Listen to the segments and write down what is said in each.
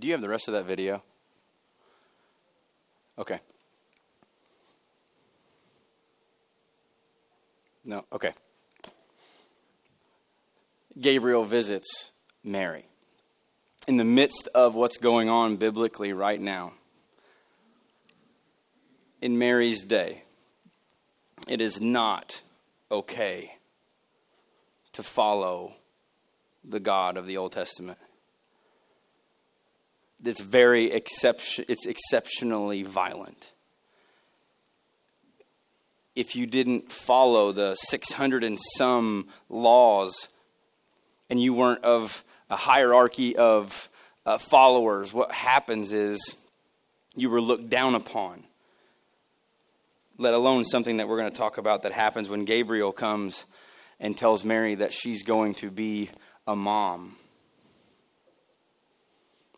Do you have the rest of that video? Okay. No, okay. Gabriel visits Mary in the midst of what's going on biblically right now. In Mary's day, it is not okay to follow the God of the Old Testament. It's very exception, it's exceptionally violent. If you didn't follow the 600 and some laws and you weren't of a hierarchy of uh, followers, what happens is you were looked down upon. Let alone something that we're going to talk about that happens when Gabriel comes and tells Mary that she's going to be a mom.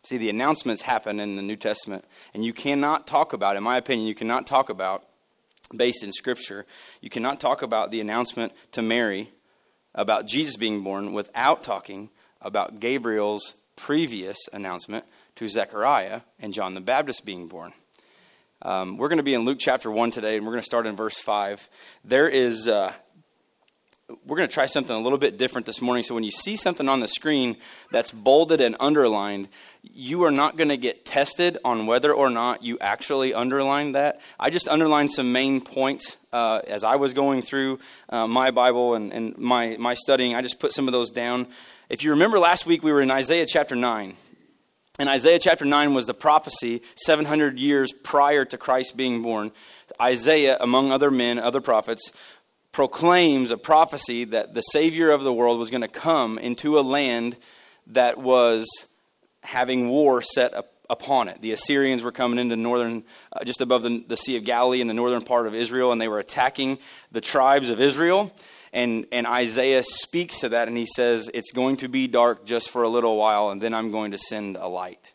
See, the announcements happen in the New Testament, and you cannot talk about, in my opinion, you cannot talk about, based in Scripture, you cannot talk about the announcement to Mary about Jesus being born without talking about Gabriel's previous announcement to Zechariah and John the Baptist being born. Um, we're going to be in Luke chapter 1 today, and we're going to start in verse 5. There is, uh, we're going to try something a little bit different this morning. So when you see something on the screen that's bolded and underlined, you are not going to get tested on whether or not you actually underlined that. I just underlined some main points uh, as I was going through uh, my Bible and, and my, my studying. I just put some of those down. If you remember last week, we were in Isaiah chapter 9. And Isaiah chapter 9 was the prophecy 700 years prior to Christ being born. Isaiah, among other men, other prophets, proclaims a prophecy that the Savior of the world was going to come into a land that was having war set up upon it. The Assyrians were coming into northern, uh, just above the, the Sea of Galilee in the northern part of Israel, and they were attacking the tribes of Israel. And, and Isaiah speaks to that, and he says, It's going to be dark just for a little while, and then I'm going to send a light.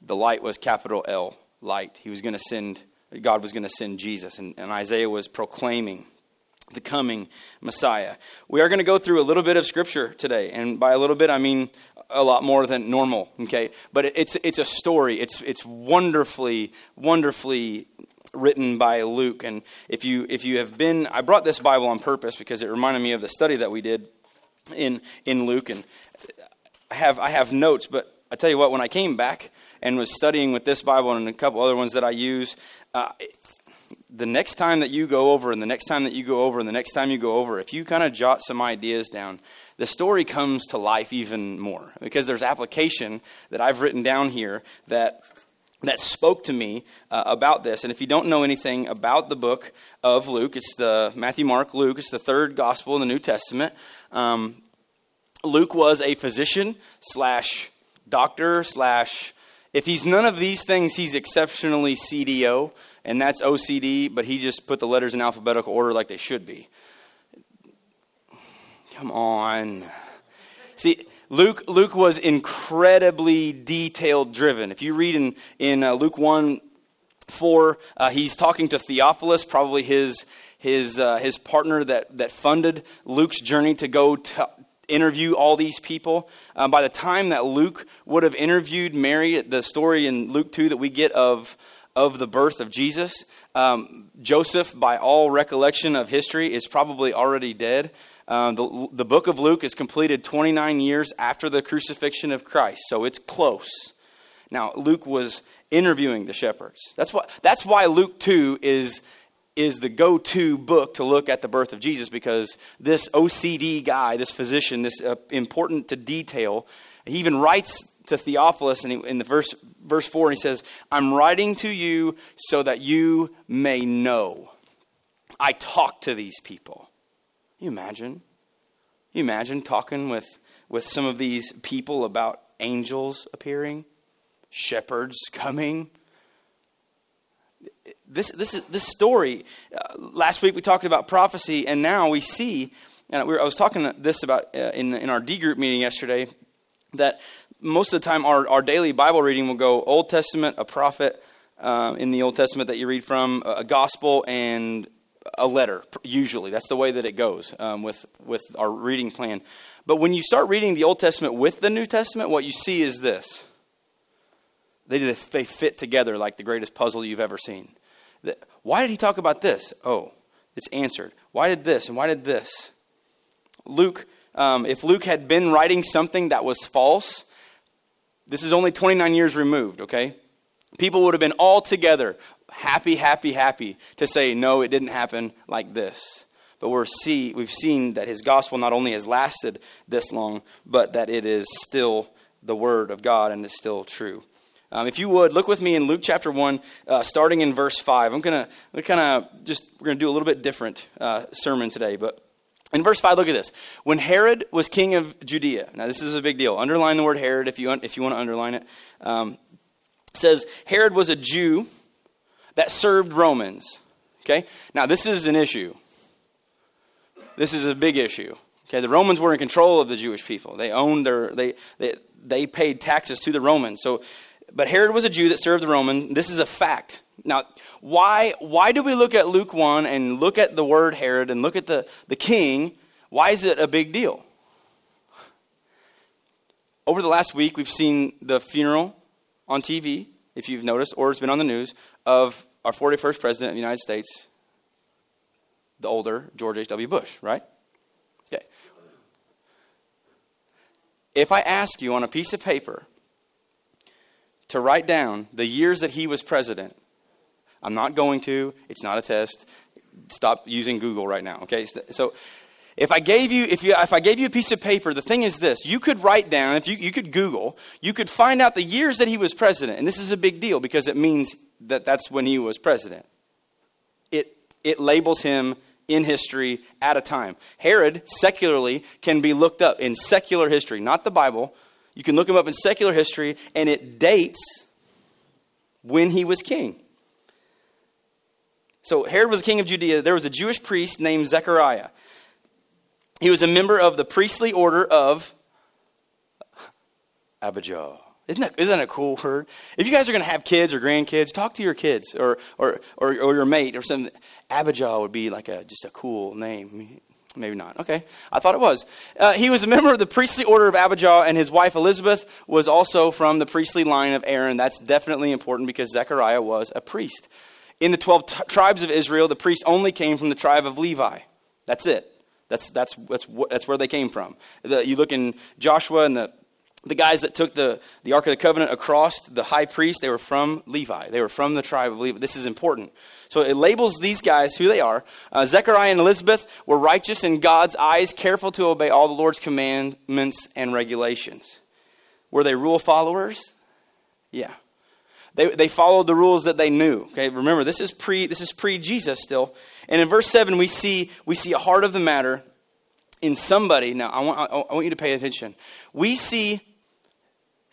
The light was capital L, light. He was going to send, God was going to send Jesus, and, and Isaiah was proclaiming the coming Messiah. We are going to go through a little bit of scripture today, and by a little bit I mean a lot more than normal. Okay, but it's it's a story. It's it's wonderfully wonderfully written by Luke. And if you if you have been, I brought this Bible on purpose because it reminded me of the study that we did in in Luke. And I have I have notes, but I tell you what, when I came back and was studying with this Bible and a couple other ones that I use. Uh, the next time that you go over, and the next time that you go over, and the next time you go over, if you kind of jot some ideas down, the story comes to life even more because there's application that I've written down here that that spoke to me uh, about this. And if you don't know anything about the book of Luke, it's the Matthew, Mark, Luke. It's the third gospel in the New Testament. Um, Luke was a physician slash doctor slash. If he's none of these things, he's exceptionally CDO, and that's OCD. But he just put the letters in alphabetical order like they should be. Come on. See, Luke, Luke was incredibly detail driven. If you read in, in uh, Luke 1 4, uh, he's talking to Theophilus, probably his, his, uh, his partner that, that funded Luke's journey to go to interview all these people. Uh, by the time that Luke would have interviewed Mary, the story in Luke 2 that we get of, of the birth of Jesus, um, Joseph, by all recollection of history, is probably already dead. Um, the, the book of Luke is completed 29 years after the crucifixion of Christ, so it's close. Now, Luke was interviewing the shepherds. That's why, that's why Luke 2 is, is the go to book to look at the birth of Jesus, because this OCD guy, this physician, this uh, important to detail, he even writes to Theophilus in, in the verse, verse 4, and he says, I'm writing to you so that you may know. I talk to these people you imagine? You imagine talking with, with some of these people about angels appearing, shepherds coming. This, this, is, this story, uh, last week we talked about prophecy, and now we see, and I was talking this about uh, in, in our D group meeting yesterday, that most of the time our, our daily Bible reading will go Old Testament, a prophet uh, in the Old Testament that you read from, a gospel, and a letter, usually. That's the way that it goes um, with, with our reading plan. But when you start reading the Old Testament with the New Testament, what you see is this They, they fit together like the greatest puzzle you've ever seen. Why did he talk about this? Oh, it's answered. Why did this and why did this? Luke, um, if Luke had been writing something that was false, this is only 29 years removed, okay? People would have been all together, happy, happy, happy to say, no, it didn't happen like this. But we're see, we've seen that his gospel not only has lasted this long, but that it is still the word of God and is still true. Um, if you would, look with me in Luke chapter 1, uh, starting in verse 5. I'm going to kind of just, we're going to do a little bit different uh, sermon today. But in verse 5, look at this. When Herod was king of Judea, now this is a big deal. Underline the word Herod if you, if you want to underline it. Um, it says, Herod was a Jew that served Romans. Okay? Now, this is an issue. This is a big issue. Okay, the Romans were in control of the Jewish people. They owned their, they, they, they paid taxes to the Romans. So but Herod was a Jew that served the Roman. This is a fact. Now, why, why do we look at Luke 1 and look at the word Herod and look at the, the king? Why is it a big deal? Over the last week, we've seen the funeral on TV, if you've noticed, or it's been on the news, of our 41st president of the United States, the older George H.W. Bush, right? Okay. If I ask you on a piece of paper, to write down the years that he was president. I'm not going to. It's not a test. Stop using Google right now. Okay. So, if I gave you if you if I gave you a piece of paper, the thing is this: you could write down if you you could Google, you could find out the years that he was president, and this is a big deal because it means that that's when he was president. It it labels him in history at a time. Herod secularly can be looked up in secular history, not the Bible, you can look him up in secular history, and it dates when he was king. So Herod was king of Judea. There was a Jewish priest named Zechariah. He was a member of the priestly order of Abijah. Isn't that, isn't that a cool word? If you guys are going to have kids or grandkids, talk to your kids or, or, or, or your mate or something. Abijah would be like a, just a cool name. Maybe not. Okay. I thought it was. Uh, he was a member of the priestly order of Abijah, and his wife Elizabeth was also from the priestly line of Aaron. That's definitely important because Zechariah was a priest. In the 12 t- tribes of Israel, the priest only came from the tribe of Levi. That's it. That's, that's, that's, that's where they came from. The, you look in Joshua and the, the guys that took the, the Ark of the Covenant across, the high priest, they were from Levi. They were from the tribe of Levi. This is important. So it labels these guys who they are. Uh, Zechariah and Elizabeth were righteous in God's eyes, careful to obey all the Lord's commandments and regulations. Were they rule followers? Yeah. They, they followed the rules that they knew. Okay, remember this is pre this is pre Jesus still. And in verse seven we see we see a heart of the matter in somebody. Now I want I, I want you to pay attention. We see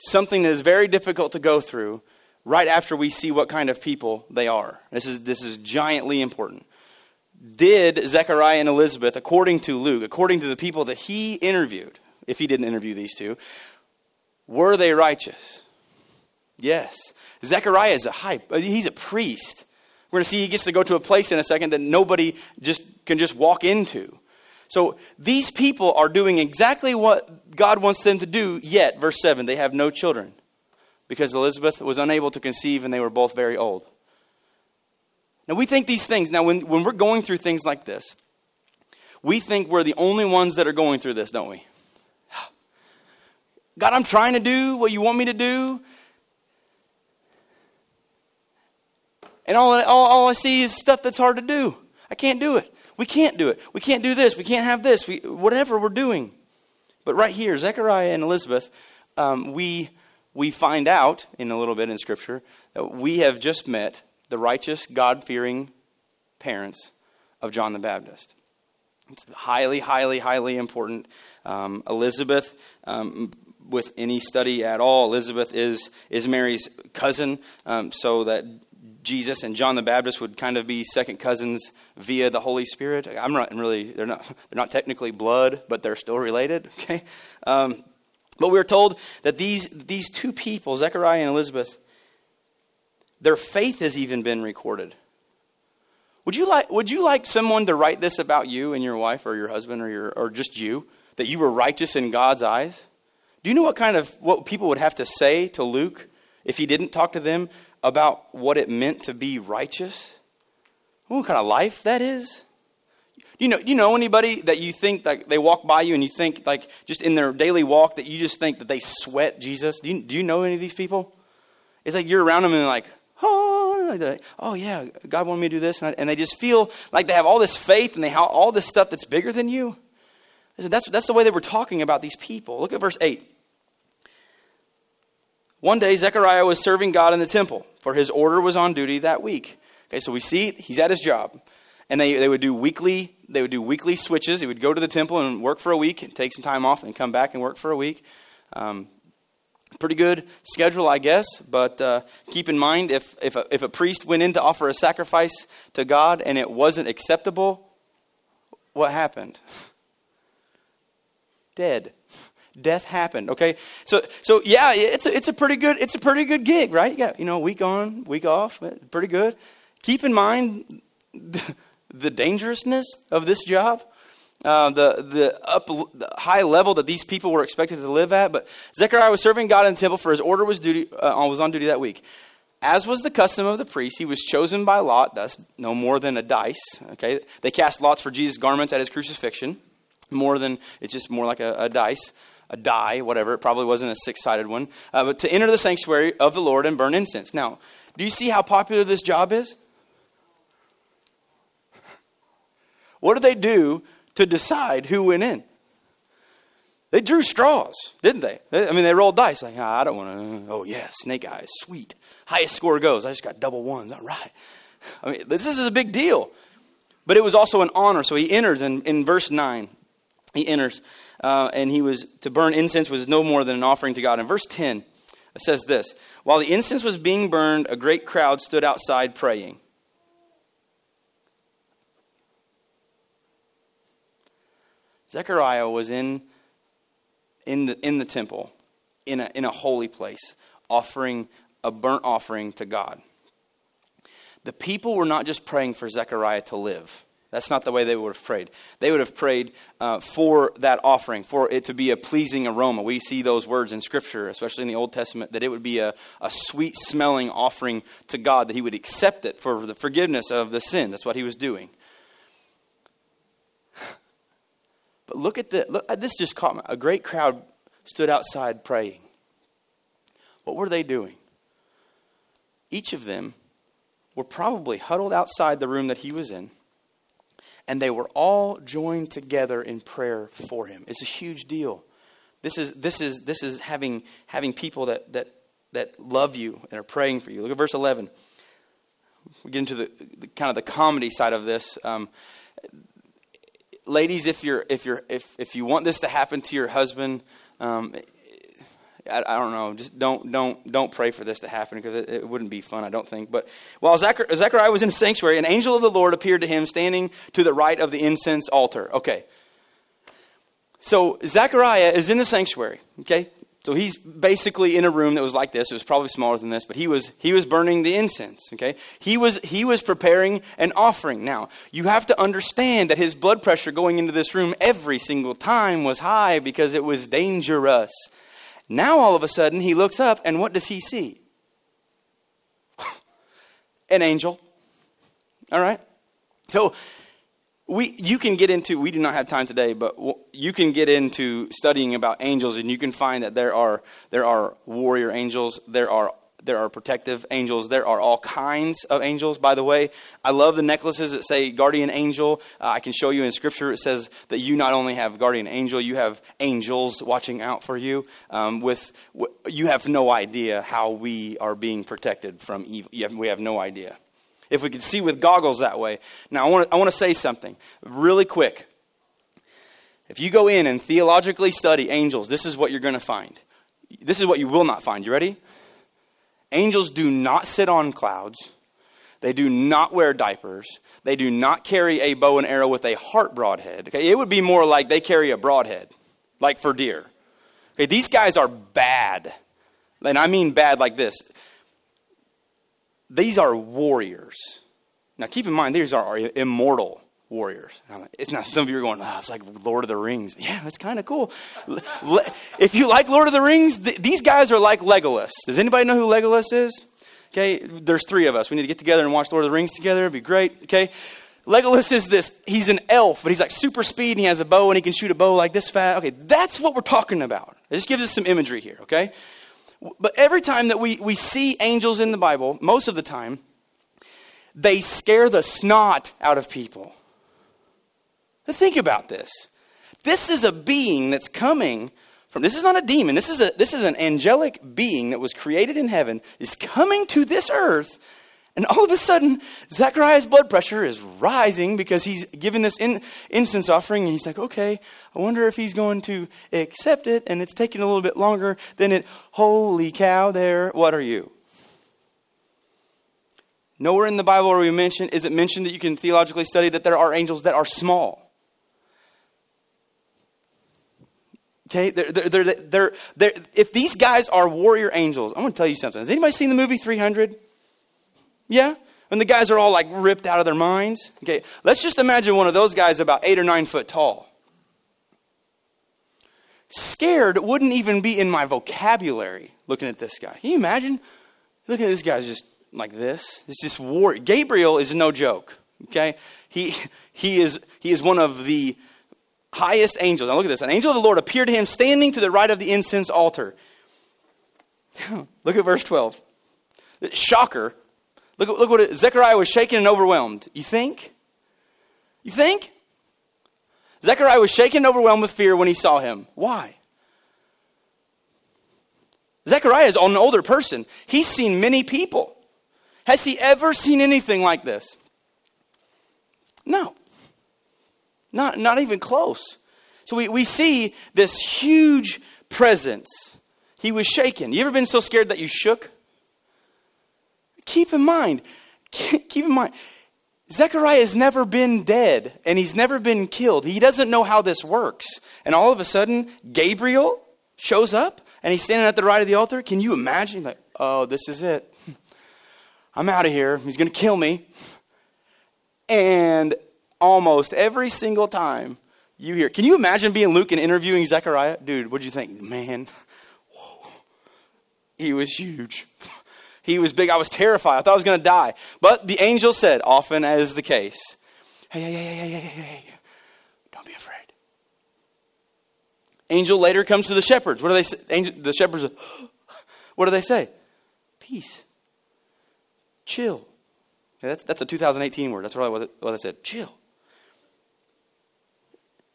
something that is very difficult to go through right after we see what kind of people they are. This is, this is giantly important. Did Zechariah and Elizabeth, according to Luke, according to the people that he interviewed, if he didn't interview these two, were they righteous? Yes. Zechariah is a hype. He's a priest. We're going to see he gets to go to a place in a second that nobody just can just walk into. So these people are doing exactly what God wants them to do, yet, verse 7, they have no children because Elizabeth was unable to conceive and they were both very old. Now, we think these things, now, when, when we're going through things like this, we think we're the only ones that are going through this, don't we? God, I'm trying to do what you want me to do. And all, all, all I see is stuff that's hard to do. I can't do it. We can't do it. We can't do this. We can't have this. We, whatever we're doing. But right here, Zechariah and Elizabeth, um, we we find out in a little bit in Scripture that we have just met the righteous, God fearing parents of John the Baptist. It's highly, highly, highly important. Um, Elizabeth, um, with any study at all, Elizabeth is, is Mary's cousin, um, so that Jesus and John the Baptist would kind of be second cousins via the Holy Spirit. I'm not really, they're not, they're not technically blood, but they're still related, okay? Um, but we're told that these, these two people, Zechariah and Elizabeth, their faith has even been recorded. Would you like, would you like someone to write this about you and your wife or your husband or, your, or just you? That you were righteous in God's eyes? Do you know what kind of what people would have to say to Luke if he didn't talk to them about what it meant to be righteous? What kind of life that is? You know, you know anybody that you think like they walk by you and you think like just in their daily walk that you just think that they sweat Jesus? Do you, do you know any of these people? It's like you're around them and like, oh, oh yeah, God wanted me to do this, and, I, and they just feel like they have all this faith and they have all this stuff that's bigger than you. i That's, that's the way they were talking about these people. Look at verse 8. One day, Zechariah was serving God in the temple, for his order was on duty that week. Okay, so we see he's at his job. And they, they would do weekly they would do weekly switches. He would go to the temple and work for a week and take some time off and come back and work for a week. Um, pretty good schedule, I guess. But uh, keep in mind, if if a, if a priest went in to offer a sacrifice to God and it wasn't acceptable, what happened? Dead. Death happened. Okay, so so yeah, it's a, it's a pretty good it's a pretty good gig, right? You got you know week on, week off, pretty good. Keep in mind the dangerousness of this job, uh, the, the, up, the high level that these people were expected to live at. But Zechariah was serving God in the temple, for his order was, duty, uh, was on duty that week. As was the custom of the priest, he was chosen by lot, that's no more than a dice. Okay, They cast lots for Jesus' garments at his crucifixion. More than, it's just more like a, a dice a die, whatever. It probably wasn't a six sided one. Uh, but to enter the sanctuary of the Lord and burn incense. Now, do you see how popular this job is? What did they do to decide who went in? They drew straws, didn't they? I mean, they rolled dice. Like, oh, I don't want to. Oh, yeah, snake eyes, sweet. Highest score goes. I just got double ones. All right. I mean, this is a big deal. But it was also an honor. So he enters in, in verse 9. He enters, uh, and he was to burn incense was no more than an offering to God. In verse 10, it says this While the incense was being burned, a great crowd stood outside praying. Zechariah was in, in, the, in the temple, in a, in a holy place, offering a burnt offering to God. The people were not just praying for Zechariah to live. That's not the way they would have prayed. They would have prayed uh, for that offering, for it to be a pleasing aroma. We see those words in Scripture, especially in the Old Testament, that it would be a, a sweet smelling offering to God, that He would accept it for the forgiveness of the sin. That's what He was doing. But look at the, look, this just caught me. A great crowd stood outside praying. What were they doing? Each of them were probably huddled outside the room that he was in, and they were all joined together in prayer for him. It's a huge deal. This is, this is, this is having, having people that, that, that love you and are praying for you. Look at verse 11. We get into the, the kind of the comedy side of this. Um, ladies, if you're if you're if if you want this to happen to your husband, um, I, I, don't know. Just don't don't don't pray for this to happen because it, it wouldn't be fun. I don't think. But while Zechariah, Zechariah was in the sanctuary, an angel of the Lord appeared to him, standing to the right of the incense altar. Okay. So Zechariah is in the sanctuary. Okay, so he's basically in a room that was like this. It was probably smaller than this, but he was he was burning the incense, okay? He was he was preparing an offering. Now, you have to understand that his blood pressure going into this room every single time was high because it was dangerous. Now all of a sudden he looks up and what does he see? An angel. All right? So we you can get into we do not have time today but you can get into studying about angels and you can find that there are there are warrior angels there are there are protective angels there are all kinds of angels by the way i love the necklaces that say guardian angel uh, i can show you in scripture it says that you not only have guardian angel you have angels watching out for you um, with you have no idea how we are being protected from evil we have no idea if we could see with goggles that way. Now, I want to, I want to say something really quick. If you go in and theologically study angels, this is what you're going to find. This is what you will not find. You ready? Angels do not sit on clouds. They do not wear diapers. They do not carry a bow and arrow with a heart broadhead. Okay, it would be more like they carry a broadhead, like for deer. Okay, these guys are bad. And I mean bad like this. These are warriors. Now, keep in mind, these are immortal warriors. Like, it's not. Some of you are going, oh, it's like Lord of the Rings. Yeah, that's kind of cool. if you like Lord of the Rings, th- these guys are like Legolas. Does anybody know who Legolas is? Okay, there's three of us. We need to get together and watch Lord of the Rings together. It'd be great. Okay, Legolas is this. He's an elf, but he's like super speed and he has a bow and he can shoot a bow like this fast. Okay, that's what we're talking about. It just gives us some imagery here. Okay, but every time that we we see angels in the Bible, most of the time, they scare the snot out of people. Think about this. This is a being that's coming from this is not a demon. This is a this is an angelic being that was created in heaven is coming to this earth and all of a sudden, Zechariah's blood pressure is rising because he's given this in, incense offering. And he's like, okay, I wonder if he's going to accept it. And it's taking a little bit longer than it. Holy cow, there. What are you? Nowhere in the Bible are we mentioned, is it mentioned that you can theologically study that there are angels that are small. Okay, they're, they're, they're, they're, if these guys are warrior angels, I'm going to tell you something. Has anybody seen the movie 300? Yeah? When the guys are all like ripped out of their minds? Okay, let's just imagine one of those guys about eight or nine foot tall. Scared wouldn't even be in my vocabulary looking at this guy. Can you imagine? Looking at this guy just like this. It's just war. Gabriel is no joke. Okay? He, he, is, he is one of the highest angels. Now look at this. An angel of the Lord appeared to him standing to the right of the incense altar. look at verse 12. Shocker. Look, look what it, Zechariah was shaken and overwhelmed. You think? You think? Zechariah was shaken and overwhelmed with fear when he saw him. Why? Zechariah is an older person. He's seen many people. Has he ever seen anything like this? No. Not, not even close. So we, we see this huge presence. He was shaken. You ever been so scared that you shook? Keep in mind, keep in mind, Zechariah has never been dead and he's never been killed. He doesn't know how this works. And all of a sudden, Gabriel shows up and he's standing at the right of the altar. Can you imagine? Like, oh, this is it. I'm out of here. He's going to kill me. And almost every single time you hear, can you imagine being Luke and interviewing Zechariah? Dude, what'd you think? Man, whoa, he was huge. He was big. I was terrified. I thought I was going to die. But the angel said, often as the case, hey, hey, hey, hey, hey, hey, hey, don't be afraid. Angel later comes to the shepherds. What do they say? Angel, the shepherds, what do they say? Peace. Chill. Yeah, that's, that's a 2018 word. That's what I, what I said. Chill.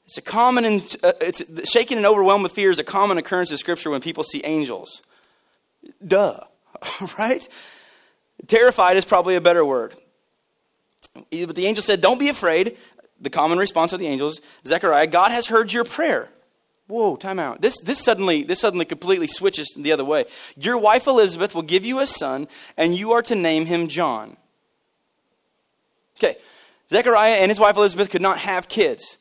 It's a common, and, uh, it's shaken and overwhelmed with fear is a common occurrence in Scripture when people see angels. Duh. right? Terrified is probably a better word. But the angel said, Don't be afraid. The common response of the angels, Zechariah, God has heard your prayer. Whoa, time out. This, this, suddenly, this suddenly completely switches the other way. Your wife Elizabeth will give you a son, and you are to name him John. Okay, Zechariah and his wife Elizabeth could not have kids.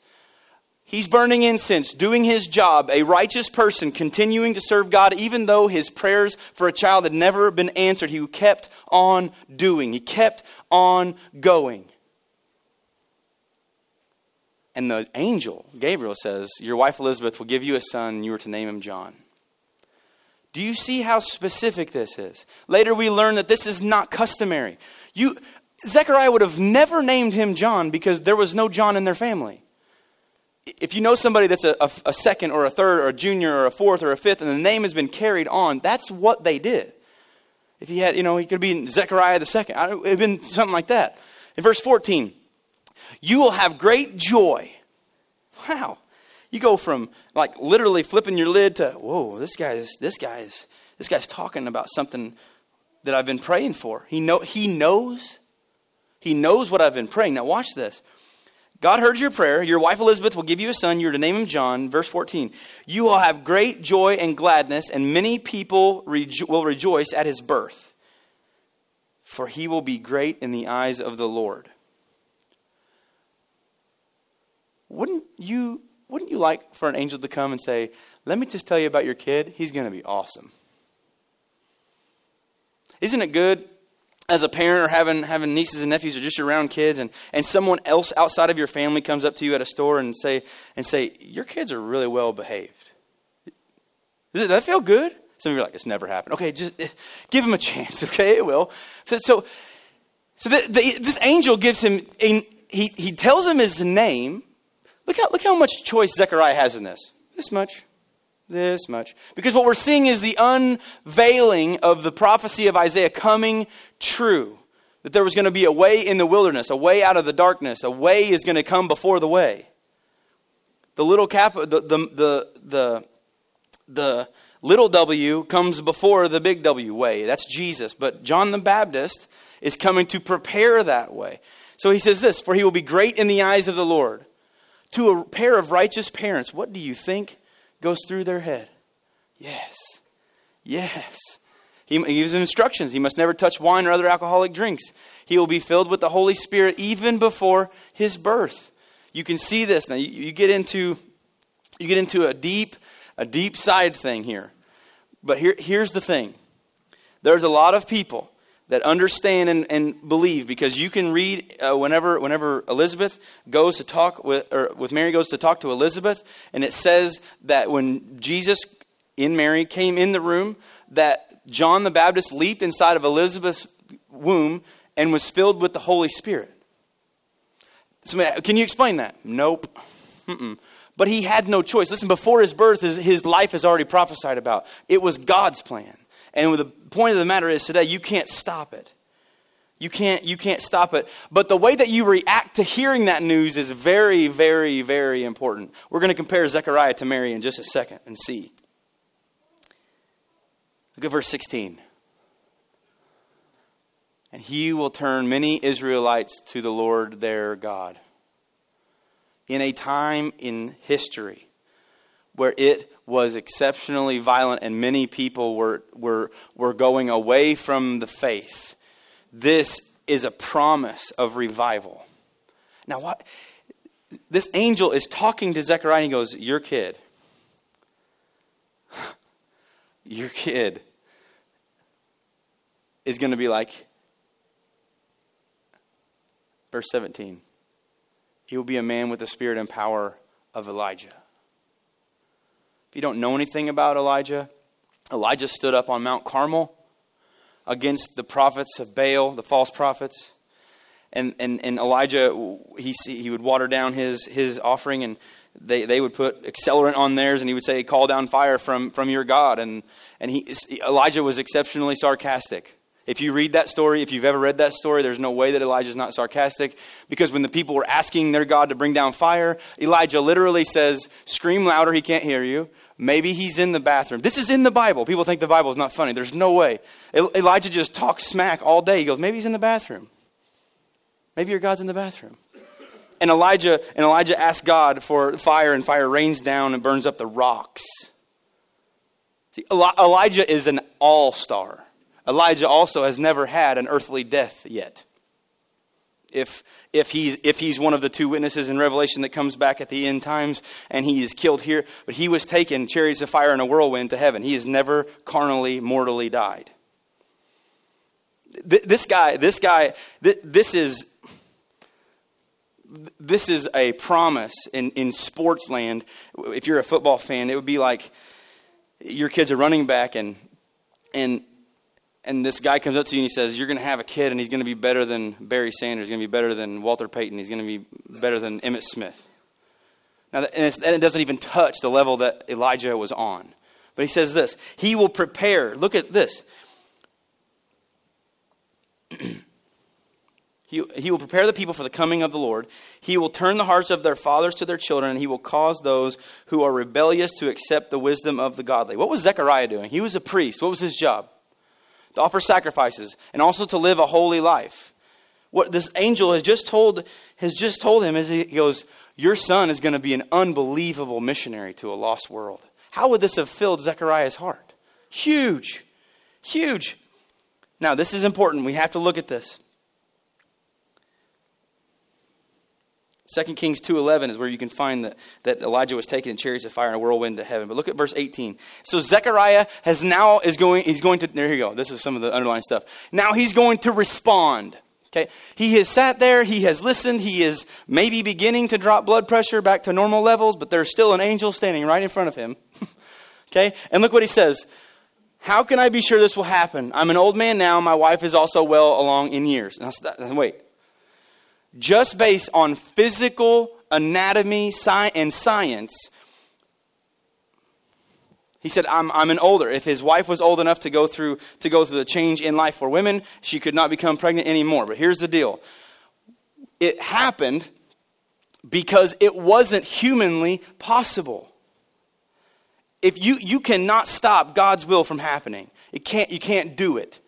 He's burning incense, doing his job, a righteous person, continuing to serve God, even though his prayers for a child had never been answered. He kept on doing, he kept on going. And the angel, Gabriel, says, Your wife Elizabeth will give you a son, and you are to name him John. Do you see how specific this is? Later we learn that this is not customary. You, Zechariah would have never named him John because there was no John in their family if you know somebody that's a, a, a, second or a third or a junior or a fourth or a fifth and the name has been carried on, that's what they did. If he had, you know, he could be Zechariah the second. It would have been something like that. In verse 14, you will have great joy. Wow. You go from like literally flipping your lid to, whoa, this guy's, this guy's, this guy's talking about something that I've been praying for. He, know, he knows. He knows what I've been praying. Now watch this. God heard your prayer. Your wife Elizabeth will give you a son. You're to name him John. Verse 14. You will have great joy and gladness, and many people rejo- will rejoice at his birth, for he will be great in the eyes of the Lord. Wouldn't you, wouldn't you like for an angel to come and say, Let me just tell you about your kid? He's going to be awesome. Isn't it good as a parent or having, having nieces and nephews or just around kids and, and someone else outside of your family comes up to you at a store and say, and say your kids are really well behaved. Does that feel good? Some of you are like, it's never happened. Okay, just eh, give him a chance, okay? It will. So, so, so the, the, this angel gives him, he, he tells him his name. Look how, look how much choice Zechariah has in this. This much. This much. Because what we're seeing is the unveiling of the prophecy of Isaiah coming true. That there was going to be a way in the wilderness, a way out of the darkness, a way is going to come before the way. The little cap, the, the, the, the, the little W comes before the big W way. That's Jesus. But John the Baptist is coming to prepare that way. So he says this For he will be great in the eyes of the Lord. To a pair of righteous parents, what do you think goes through their head. Yes. Yes. He, gives them instructions. He must never touch wine or other alcoholic drinks. He will be filled with the Holy Spirit even before his birth. You can see this now. You, you get into you get into a deep a deep side thing here. But here, here's the thing. There's a lot of people that understand and, and believe because you can read uh, whenever whenever Elizabeth goes to talk with or with Mary goes to talk to Elizabeth and it says that when Jesus in Mary came in the room that John the Baptist leaped inside of Elizabeth's womb and was filled with the Holy Spirit. So, can you explain that? Nope. Mm-mm. But he had no choice. Listen, before his birth, his, his life is already prophesied about. It was God's plan. And the point of the matter is today, you can't stop it. You can't, you can't stop it. But the way that you react to hearing that news is very, very, very important. We're going to compare Zechariah to Mary in just a second and see. Look at verse 16. And he will turn many Israelites to the Lord their God. In a time in history where it was exceptionally violent and many people were, were, were going away from the faith. This is a promise of revival. Now, what? This angel is talking to Zechariah and he goes, Your kid. Your kid is going to be like, verse 17. He will be a man with the spirit and power of Elijah. If you don't know anything about Elijah, Elijah stood up on Mount Carmel against the prophets of Baal, the false prophets. And, and, and Elijah, he, he would water down his, his offering, and they, they would put accelerant on theirs, and he would say, Call down fire from, from your God. And, and he, Elijah was exceptionally sarcastic. If you read that story, if you've ever read that story, there's no way that Elijah's not sarcastic because when the people were asking their God to bring down fire, Elijah literally says, Scream louder, he can't hear you. Maybe he's in the bathroom. This is in the Bible. People think the Bible is not funny. There's no way. Elijah just talks smack all day. He goes, Maybe he's in the bathroom. Maybe your God's in the bathroom. And Elijah and Elijah asks God for fire, and fire rains down and burns up the rocks. See, Elijah is an all star. Elijah also has never had an earthly death yet. If, if, he's, if he's one of the two witnesses in Revelation that comes back at the end times and he is killed here, but he was taken, chariots of fire and a whirlwind, to heaven. He has never carnally, mortally died. This guy, this guy, this is this is a promise in, in sports land. If you're a football fan, it would be like your kid's a running back and and and this guy comes up to you and he says, You're going to have a kid and he's going to be better than Barry Sanders, he's going to be better than Walter Payton, he's going to be better than Emmitt Smith. Now, and, and it doesn't even touch the level that Elijah was on. But he says this He will prepare. Look at this. He, he will prepare the people for the coming of the Lord. He will turn the hearts of their fathers to their children, and he will cause those who are rebellious to accept the wisdom of the godly. What was Zechariah doing? He was a priest. What was his job? To offer sacrifices, and also to live a holy life. What this angel has just told has just told him is he goes, Your son is going to be an unbelievable missionary to a lost world. How would this have filled Zechariah's heart? Huge. Huge. Now, this is important. We have to look at this. 2 Kings 2.11 is where you can find that, that Elijah was taken in chariots of fire and a whirlwind to heaven. But look at verse 18. So Zechariah has now is going, he's going to, there you go. This is some of the underlying stuff. Now he's going to respond. Okay. He has sat there, he has listened, he is maybe beginning to drop blood pressure back to normal levels, but there's still an angel standing right in front of him. okay. And look what he says. How can I be sure this will happen? I'm an old man now. My wife is also well along in years. Now, wait. Just based on physical anatomy and science, he said, I'm, I'm an older. If his wife was old enough to go, through, to go through the change in life for women, she could not become pregnant anymore. But here's the deal it happened because it wasn't humanly possible if you, you cannot stop God's will from happening. It can't, you can't do it.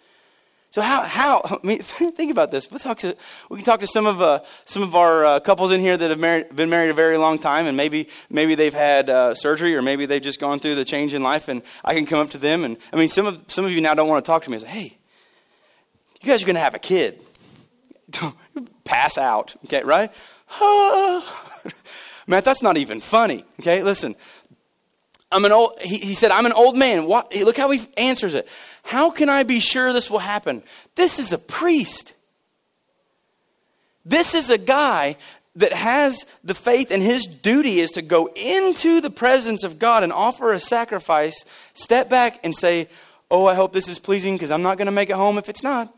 So how, how I mean, think about this. We'll talk to, we can talk to some of, uh, some of our uh, couples in here that have married, been married a very long time, and maybe, maybe they've had uh, surgery, or maybe they've just gone through the change in life, and I can come up to them, and I mean, some of, some of you now don't want to talk to me and say, hey, you guys are going to have a kid. Pass out, okay, right? Man, that's not even funny, okay? Listen, I'm an old, he, he said, I'm an old man. What, look how he answers it. How can I be sure this will happen? This is a priest. This is a guy that has the faith, and his duty is to go into the presence of God and offer a sacrifice, step back and say, Oh, I hope this is pleasing because I'm not going to make it home if it's not.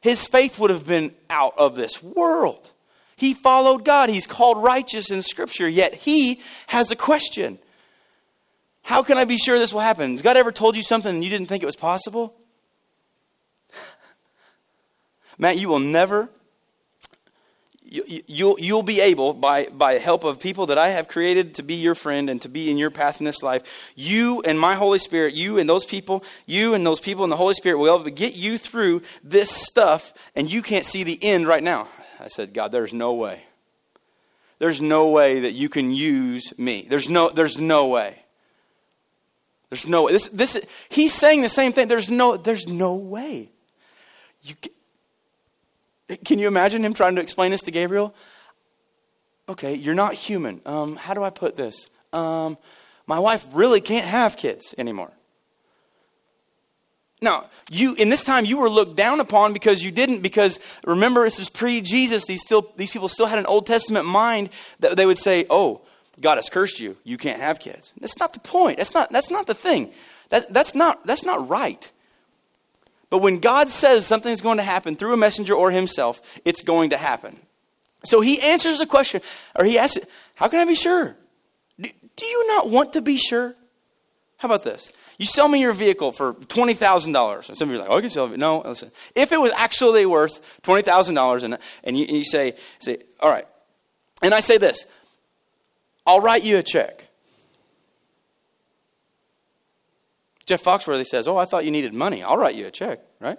His faith would have been out of this world. He followed God. He's called righteous in Scripture, yet he has a question. How can I be sure this will happen? Has God ever told you something and you didn't think it was possible? Matt, you will never, you, you'll, you'll be able, by, by help of people that I have created to be your friend and to be in your path in this life, you and my Holy Spirit, you and those people, you and those people in the Holy Spirit will be able to get you through this stuff, and you can't see the end right now. I said, God, there's no way. There's no way that you can use me. There's no, there's no way. There's no way. This, this, he's saying the same thing. There's no, there's no way. You, can you imagine him trying to explain this to Gabriel? Okay, you're not human. Um, how do I put this? Um, my wife really can't have kids anymore. Now, you in this time you were looked down upon because you didn't because remember this is pre-Jesus. These still these people still had an Old Testament mind that they would say, "Oh, God has cursed you. You can't have kids. That's not the point. That's not, that's not the thing. That, that's, not, that's not right. But when God says something's going to happen through a messenger or himself, it's going to happen. So he answers the question, or he asks, it. How can I be sure? Do, do you not want to be sure? How about this? You sell me your vehicle for $20,000. And some of you are like, oh, I can sell it. No, listen. If it was actually worth $20,000 and, and you, and you say, say, all right. And I say this I'll write you a check. Jeff Foxworthy says, Oh, I thought you needed money. I'll write you a check, right?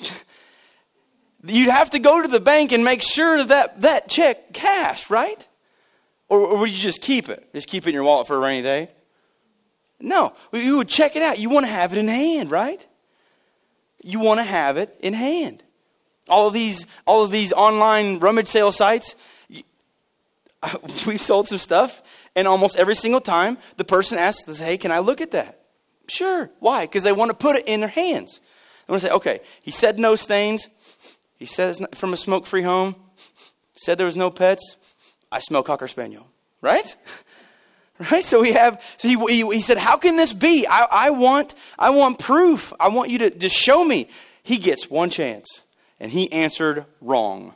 You'd have to go to the bank and make sure that that check cash, right? Or, or would you just keep it? Just keep it in your wallet for a rainy day? No, you would check it out. You want to have it in hand, right? You want to have it in hand. All of these, all of these online rummage sale sites, we've sold some stuff, and almost every single time the person asks, us, "Hey, can I look at that?" Sure. Why? Because they want to put it in their hands. They want to say, "Okay, he said no stains. He says from a smoke-free home. Said there was no pets. I smell cocker spaniel." Right? Right? So we have. So he, he, he said, "How can this be? I, I want I want proof. I want you to just show me." He gets one chance, and he answered wrong.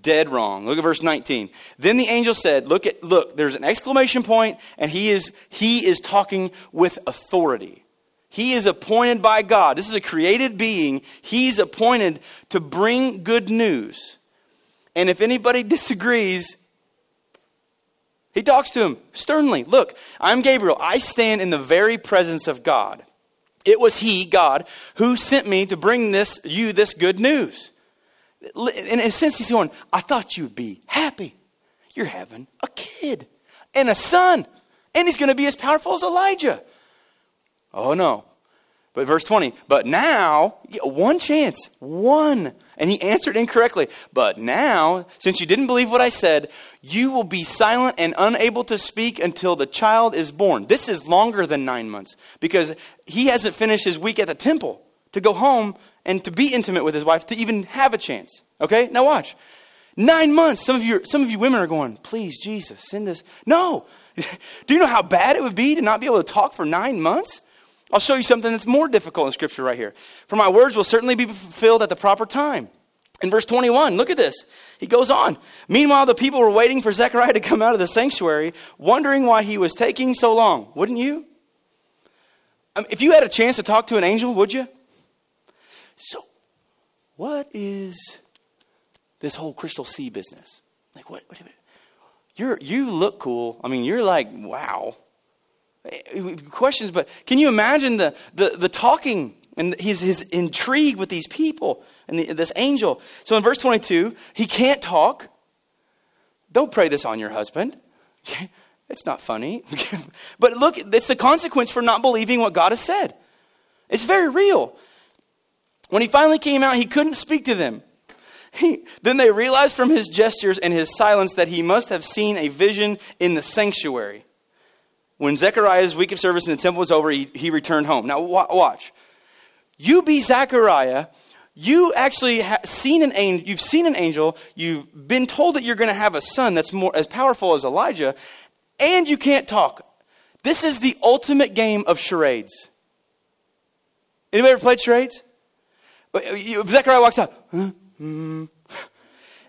Dead wrong. Look at verse 19. Then the angel said, look at look, there's an exclamation point and he is he is talking with authority. He is appointed by God. This is a created being. He's appointed to bring good news. And if anybody disagrees, he talks to him sternly. Look, I'm Gabriel. I stand in the very presence of God. It was he, God, who sent me to bring this you this good news in a sense, he's going, I thought you'd be happy. You're having a kid and a son, and he's going to be as powerful as Elijah. Oh, no. But verse 20, but now, one chance, one. And he answered incorrectly. But now, since you didn't believe what I said, you will be silent and unable to speak until the child is born. This is longer than nine months because he hasn't finished his week at the temple to go home and to be intimate with his wife to even have a chance. Okay? Now watch. Nine months. Some of you, some of you women are going, please, Jesus, send this. No. Do you know how bad it would be to not be able to talk for nine months? I'll show you something that's more difficult in Scripture right here. For my words will certainly be fulfilled at the proper time. In verse 21, look at this. He goes on. Meanwhile, the people were waiting for Zechariah to come out of the sanctuary, wondering why he was taking so long. Wouldn't you? Mean, if you had a chance to talk to an angel, would you? So, what is this whole crystal sea business? Like, what? what you're, you look cool. I mean, you're like, wow. Eh, eh, questions, but can you imagine the, the, the talking and his, his intrigue with these people and the, this angel? So in verse 22, he can't talk. Don't pray this on your husband. It's not funny. but look, it's the consequence for not believing what God has said. It's very real. When he finally came out, he couldn't speak to them. He, then they realized from his gestures and his silence that he must have seen a vision in the sanctuary. When Zechariah's week of service in the temple was over, he, he returned home. Now, watch. You be Zechariah. You actually have seen an angel. You've seen an angel. You've been told that you're going to have a son that's more as powerful as Elijah, and you can't talk. This is the ultimate game of charades. Anybody ever played charades? Zechariah walks up. Hmm.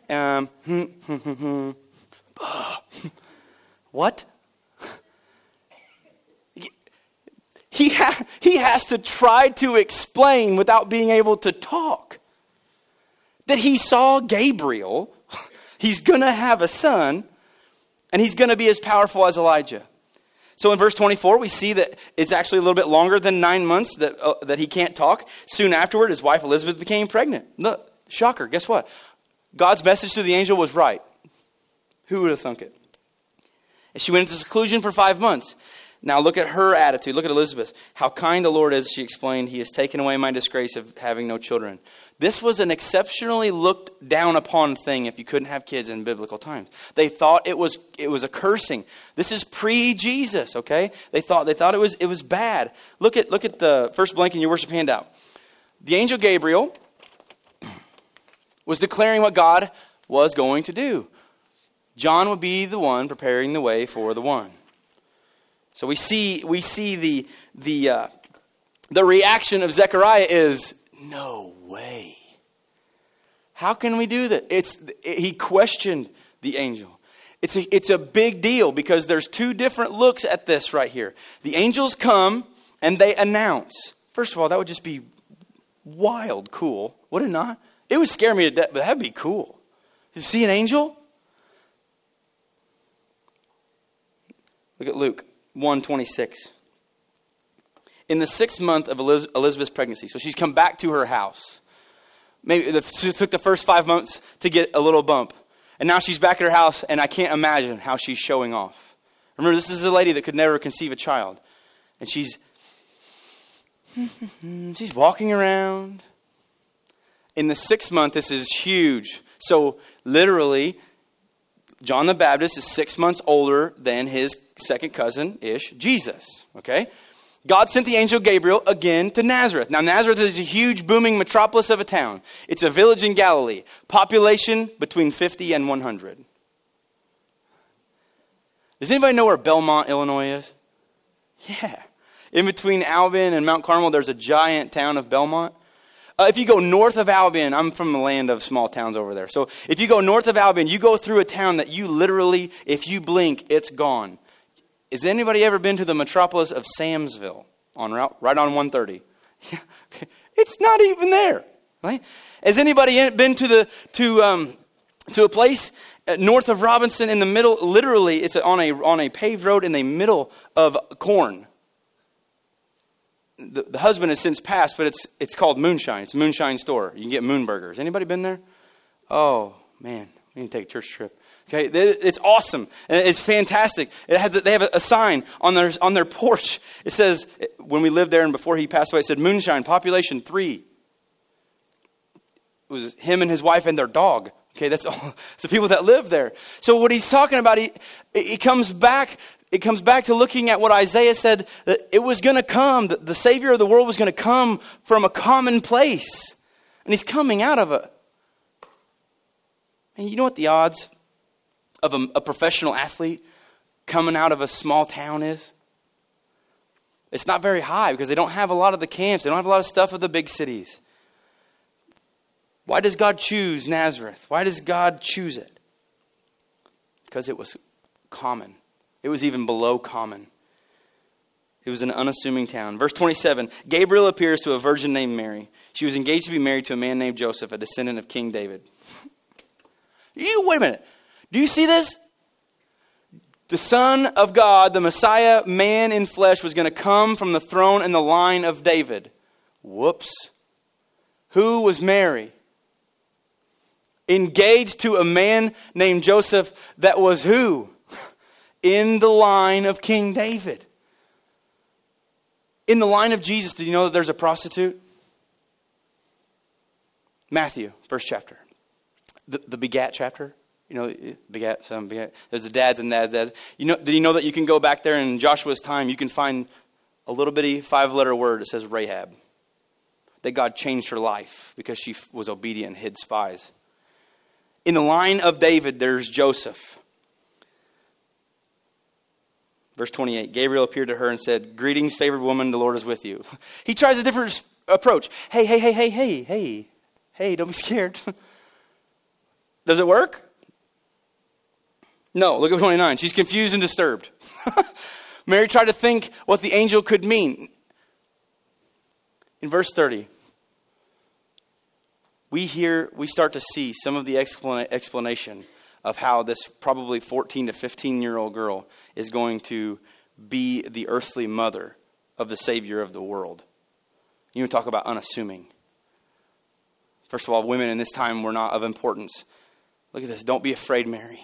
Um, hmm, hmm, what? He, ha- he has to try to explain without being able to talk that he saw Gabriel. He's going to have a son, and he's going to be as powerful as Elijah. So in verse 24, we see that it's actually a little bit longer than nine months that, uh, that he can't talk. Soon afterward, his wife Elizabeth became pregnant. Look, Shocker. Guess what? God's message to the angel was right. Who would have thunk it? And she went into seclusion for five months. Now look at her attitude. Look at Elizabeth. How kind the Lord is, she explained. He has taken away my disgrace of having no children. This was an exceptionally looked down upon thing if you couldn't have kids in biblical times. They thought it was it was a cursing. This is pre-Jesus, okay? They thought they thought it was it was bad. Look at look at the first blank in your worship handout. The angel Gabriel was declaring what God was going to do. John would be the one preparing the way for the one. So we see, we see the, the, uh, the reaction of Zechariah is no way. How can we do that? It's, he questioned the angel. It's a, it's a big deal because there's two different looks at this right here. The angels come and they announce. First of all, that would just be wild cool, would it not? It would scare me to death, but that'd be cool. You see an angel? Look at Luke 126. In the sixth month of Elizabeth's pregnancy, so she's come back to her house. Maybe it took the first five months to get a little bump. And now she's back at her house, and I can't imagine how she's showing off. Remember, this is a lady that could never conceive a child. And she's she's walking around in the sixth month, this is huge. So, literally, John the Baptist is six months older than his second cousin ish, Jesus. Okay? God sent the angel Gabriel again to Nazareth. Now, Nazareth is a huge, booming metropolis of a town. It's a village in Galilee. Population between 50 and 100. Does anybody know where Belmont, Illinois is? Yeah. In between Albion and Mount Carmel, there's a giant town of Belmont. Uh, if you go north of Albion, I'm from the land of small towns over there. So if you go north of Albion, you go through a town that you literally, if you blink, it's gone. Has anybody ever been to the metropolis of Samsville on route right on 130? Yeah, it's not even there. Right? Has anybody been to the to um, to a place uh, north of Robinson in the middle? Literally, it's on a on a paved road in the middle of corn the, the husband has since passed, but it's, it's called Moonshine. It's a moonshine store. You can get moon burgers. Anybody been there? Oh, man. We need to take a church trip. Okay, it's awesome. It's fantastic. It has, they have a sign on their, on their porch. It says, when we lived there and before he passed away, it said, Moonshine, population three. It was him and his wife and their dog. Okay, that's all. It's the people that live there. So what he's talking about, he, he comes back it comes back to looking at what Isaiah said that it was going to come, that the Savior of the world was going to come from a common place. And he's coming out of it. And you know what the odds of a, a professional athlete coming out of a small town is? It's not very high because they don't have a lot of the camps, they don't have a lot of stuff of the big cities. Why does God choose Nazareth? Why does God choose it? Because it was common. It was even below common. It was an unassuming town. Verse 27 Gabriel appears to a virgin named Mary. She was engaged to be married to a man named Joseph, a descendant of King David. you, wait a minute. Do you see this? The Son of God, the Messiah, man in flesh, was going to come from the throne and the line of David. Whoops. Who was Mary? Engaged to a man named Joseph that was who? in the line of King David. In the line of Jesus, did you know that there's a prostitute? Matthew, first chapter. The, the begat chapter. You know, eh, begat, some begat. There's the dads and dads, dads. You know, did you know that you can go back there in Joshua's time, you can find a little bitty five letter word that says Rahab. That God changed her life because she was obedient and hid spies. In the line of David, there's Joseph. Verse 28 Gabriel appeared to her and said, Greetings, favored woman, the Lord is with you. He tries a different approach. Hey, hey, hey, hey, hey, hey, hey, don't be scared. Does it work? No, look at 29. She's confused and disturbed. Mary tried to think what the angel could mean. In verse 30, we hear, we start to see some of the explanation of how this probably 14 to 15 year old girl is going to be the earthly mother of the Savior of the world. You talk about unassuming. First of all, women in this time were not of importance. Look at this. Don't be afraid, Mary.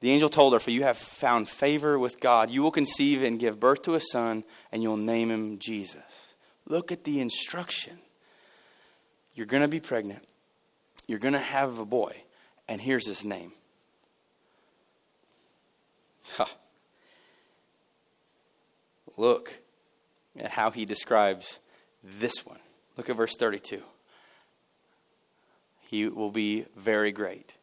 The angel told her, For you have found favor with God. You will conceive and give birth to a son, and you'll name him Jesus. Look at the instruction. You're going to be pregnant. You're going to have a boy, and here's his name. Huh. Look at how he describes this one. Look at verse 32. He will be very great,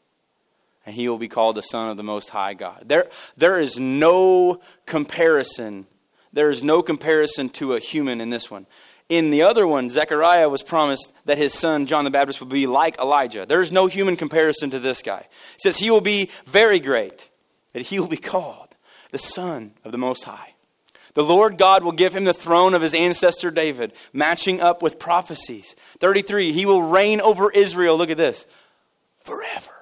and he will be called the Son of the Most High God. There, there is no comparison. There is no comparison to a human in this one. In the other one, Zechariah was promised that his son, John the Baptist, would be like Elijah. There is no human comparison to this guy. He says he will be very great, that he will be called the Son of the Most High. The Lord God will give him the throne of his ancestor David, matching up with prophecies. 33, he will reign over Israel. Look at this forever.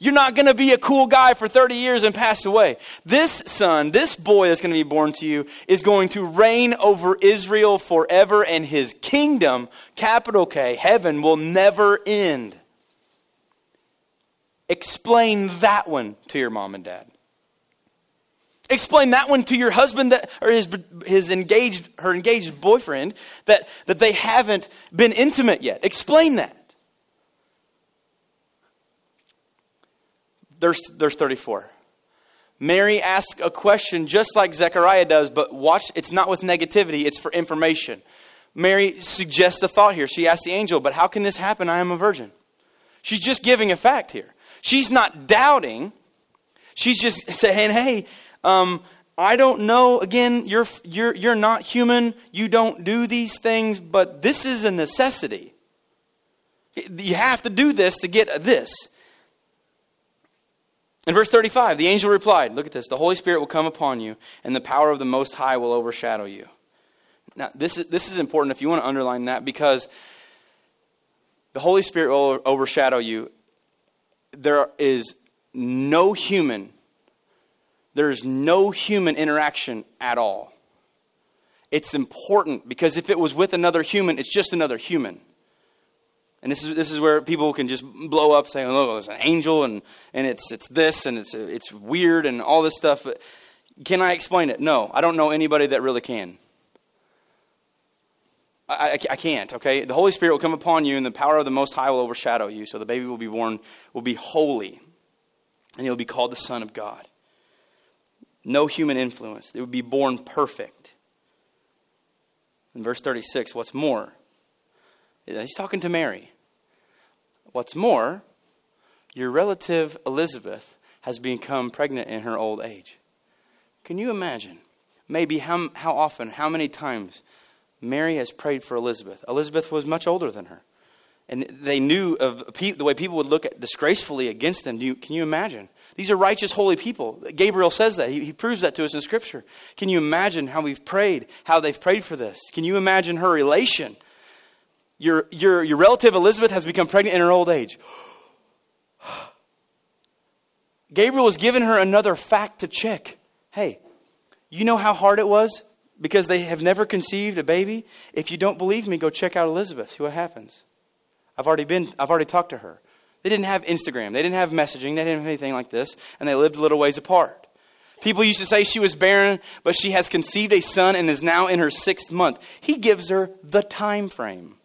You're not going to be a cool guy for 30 years and pass away. This son, this boy that's going to be born to you, is going to reign over Israel forever, and his kingdom, capital K, heaven, will never end. Explain that one to your mom and dad. Explain that one to your husband that, or his, his engaged, her engaged boyfriend that, that they haven't been intimate yet. Explain that. There's, there's 34. Mary asks a question just like Zechariah does, but watch, it's not with negativity, it's for information. Mary suggests a thought here. She asks the angel, But how can this happen? I am a virgin. She's just giving a fact here. She's not doubting. She's just saying, Hey, um, I don't know. Again, you're, you're, you're not human. You don't do these things, but this is a necessity. You have to do this to get this. In verse 35, the angel replied, Look at this. The Holy Spirit will come upon you, and the power of the Most High will overshadow you. Now, this is, this is important if you want to underline that because the Holy Spirit will overshadow you. There is no human, there's no human interaction at all. It's important because if it was with another human, it's just another human. And this is, this is where people can just blow up saying, oh, it's an angel and, and it's, it's this and it's, it's weird and all this stuff. But can I explain it? No, I don't know anybody that really can. I, I, I, can't, okay? The Holy Spirit will come upon you and the power of the Most High will overshadow you. So the baby will be born, will be holy, and he'll be called the Son of God. No human influence. It would be born perfect. In verse 36, what's more, Uh, he's talking to Mary. What's more, your relative Elizabeth has become pregnant in her old age. Can you imagine? Maybe how, how often, how many times Mary has prayed for Elizabeth. Elizabeth was much older than her. And they knew of the way people would look at disgracefully against them. can you imagine? These are righteous, holy people. Gabriel says that. He, he proves that to us in Scripture. Can you imagine how we've prayed, how they've prayed for this? Can you imagine her relation? Your, your, your relative Elizabeth has become pregnant in her old age. Gabriel has given her another fact to check. Hey, you know how hard it was because they have never conceived a baby? If you don't believe me, go check out Elizabeth. See what happens. I've already been I've already talked to her. They didn't have Instagram. They didn't have messaging. They didn't have anything like this, and they lived a little ways apart. People used to say she was barren, but she has conceived a son and is now in her sixth month. He gives her the time frame.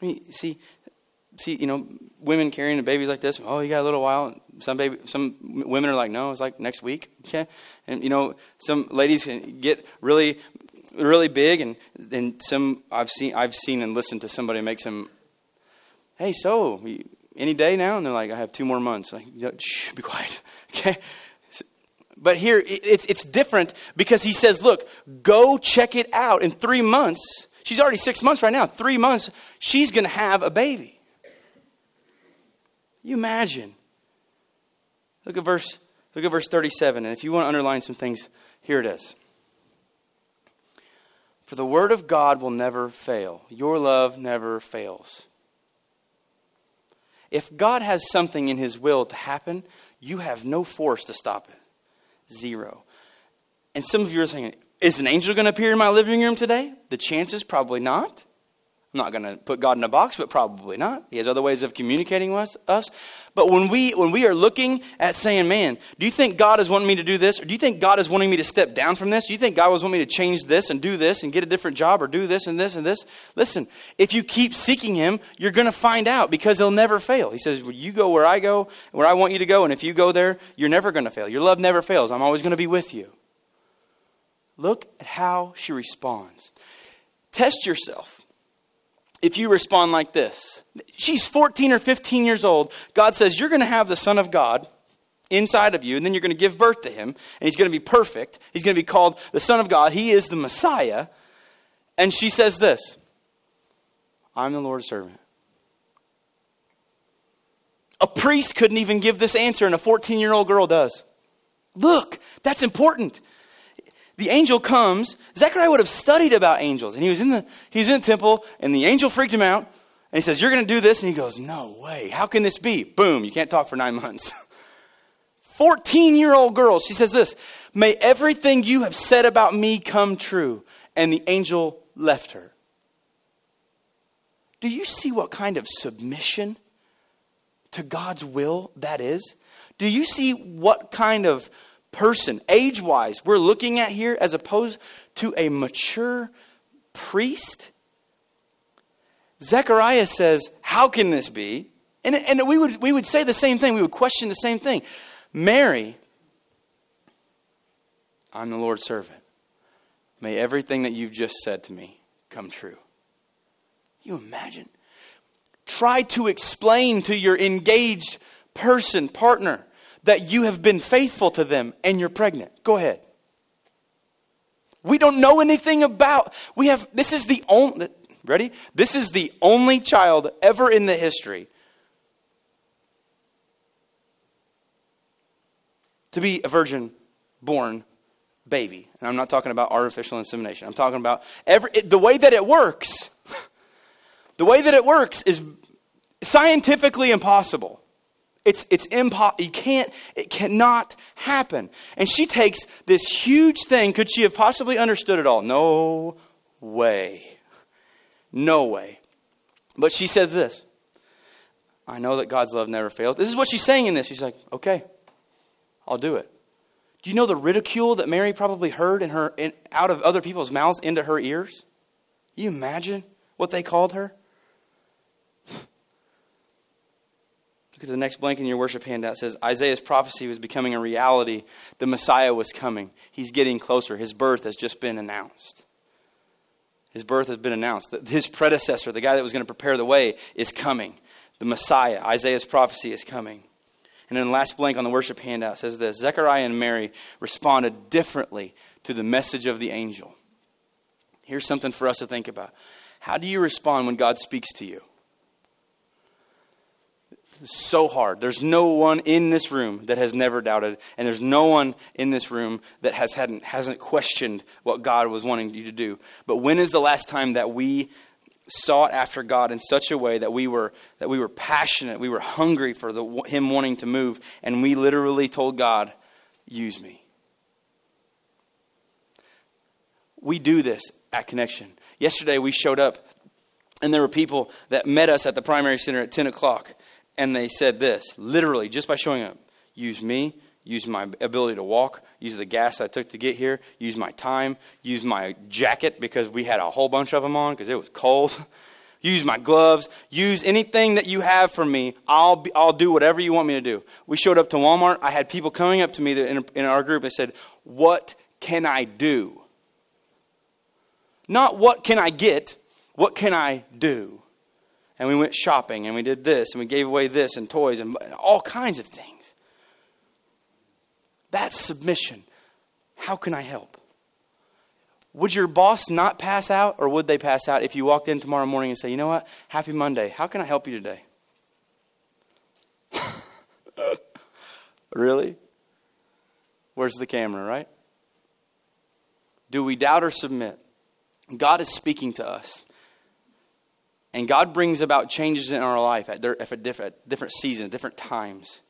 I mean, see, see, you know, women carrying babies like this. Oh, you got a little while. Some baby, some women are like, no, it's like next week. Okay, and you know, some ladies can get really, really big, and and some I've seen, I've seen and listened to somebody make some. Hey, so any day now, and they're like, I have two more months. Like, shh, be quiet. Okay. But here, it's it's different because he says, look, go check it out in three months She's already six months right now. Three months, she's going to have a baby. You imagine. Look at verse. Look at verse 37. And if you want to underline some things, here it is. For the word of God will never fail. Your love never fails. If God has something in his will to happen, you have no force to stop it. Zero. And some of you are saying, is an angel going to appear in my living room today? The chances, probably not. I'm not going to put God in a box, but probably not. He has other ways of communicating with us. But when we, when we are looking at saying, man, do you think God is wanting me to do this? Or do you think God is wanting me to step down from this? Do you think God was wanting me to change this and do this and get a different job or do this and this and this? Listen, if you keep seeking Him, you're going to find out because He'll never fail. He says, well, you go where I go, where I want you to go. And if you go there, you're never going to fail. Your love never fails. I'm always going to be with you. Look at how she responds. Test yourself. If you respond like this, she's 14 or 15 years old. God says, You're going to have the Son of God inside of you, and then you're going to give birth to him, and he's going to be perfect. He's going to be called the Son of God. He is the Messiah. And she says this I'm the Lord's servant. A priest couldn't even give this answer, and a 14 year old girl does. Look, that's important the angel comes. Zechariah would have studied about angels. And he was in the, he was in the temple, and the angel freaked him out. And he says, You're going to do this? And he goes, No way. How can this be? Boom, you can't talk for nine months. 14 year old girl, she says this May everything you have said about me come true. And the angel left her. Do you see what kind of submission to God's will that is? Do you see what kind of person, age wise, we're looking at here as opposed to a mature priest? Zechariah says, How can this be? And, and we, would, we would say the same thing. We would question the same thing. Mary, I'm the Lord's servant. May everything that you've just said to me come true. You imagine? Try to explain to your engaged person, partner, that you have been faithful to them and you're pregnant. Go ahead. We don't know anything about. We have this is the only ready? This is the only child ever in the history to be a virgin born baby. And I'm not talking about artificial insemination. I'm talking about every it, the way that it works. the way that it works is scientifically impossible. It's, it's impossible. You can't, it cannot happen. And she takes this huge thing. Could she have possibly understood it all? No way. No way. But she said this I know that God's love never fails. This is what she's saying in this. She's like, okay, I'll do it. Do you know the ridicule that Mary probably heard in her, in, out of other people's mouths into her ears? you imagine what they called her? Look at the next blank in your worship handout. It says Isaiah's prophecy was becoming a reality. The Messiah was coming. He's getting closer. His birth has just been announced. His birth has been announced. His predecessor, the guy that was going to prepare the way, is coming. The Messiah, Isaiah's prophecy, is coming. And then the last blank on the worship handout says this Zechariah and Mary responded differently to the message of the angel. Here's something for us to think about. How do you respond when God speaks to you? So hard. There's no one in this room that has never doubted, and there's no one in this room that has hadn't, hasn't questioned what God was wanting you to do. But when is the last time that we sought after God in such a way that we were that we were passionate, we were hungry for the, Him wanting to move, and we literally told God, "Use me." We do this at Connection. Yesterday we showed up, and there were people that met us at the primary center at ten o'clock and they said this literally, just by showing up use me, use my ability to walk, use the gas I took to get here, use my time, use my jacket because we had a whole bunch of them on because it was cold. use my gloves, use anything that you have for me. I'll, be, I'll do whatever you want me to do. We showed up to Walmart. I had people coming up to me in, in our group and said, What can I do? Not what can I get, what can I do? And we went shopping and we did this and we gave away this and toys and all kinds of things. That's submission. How can I help? Would your boss not pass out or would they pass out if you walked in tomorrow morning and say, you know what? Happy Monday. How can I help you today? really? Where's the camera, right? Do we doubt or submit? God is speaking to us. And God brings about changes in our life at, different, different seasons, different times.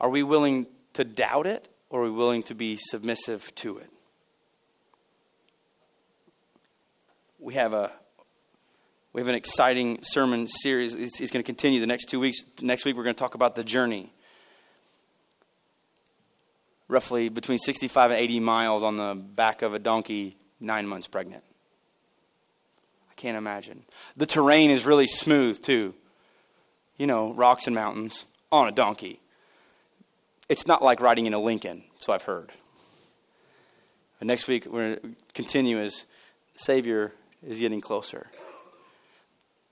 Are we willing to doubt it or are we willing to be submissive to it? We have a we have an exciting sermon series. It's, it's going to continue the next two weeks. Next week, we're going to talk about the journey. Roughly between 65 and 80 miles on the back of a donkey, nine months pregnant. Can't imagine. The terrain is really smooth, too. You know, rocks and mountains on a donkey. It's not like riding in a Lincoln, so I've heard. But next week, we're going to continue as Savior is getting closer.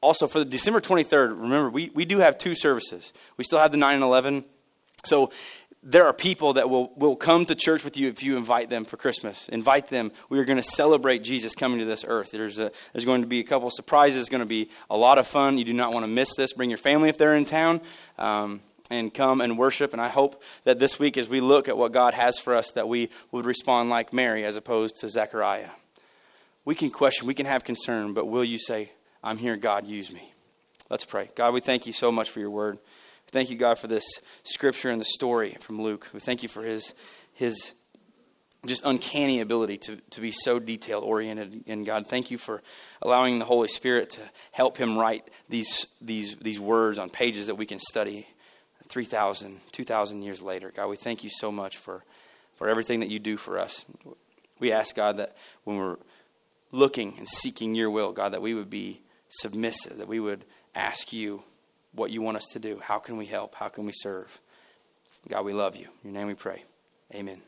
Also, for the December 23rd, remember, we, we do have two services. We still have the 9 and 11. So there are people that will, will come to church with you if you invite them for Christmas. Invite them. We are going to celebrate Jesus coming to this earth. There's, a, there's going to be a couple surprises. It's going to be a lot of fun. You do not want to miss this. Bring your family if they're in town um, and come and worship. And I hope that this week, as we look at what God has for us, that we would respond like Mary as opposed to Zechariah. We can question, we can have concern, but will you say, I'm here, God, use me? Let's pray. God, we thank you so much for your word. Thank you, God, for this scripture and the story from Luke. We thank you for his, his just uncanny ability to, to be so detail oriented. And God, thank you for allowing the Holy Spirit to help him write these, these, these words on pages that we can study 3,000, 2,000 years later. God, we thank you so much for, for everything that you do for us. We ask, God, that when we're looking and seeking your will, God, that we would be submissive, that we would ask you what you want us to do. How can we help? How can we serve? God, we love you. In your name we pray. Amen.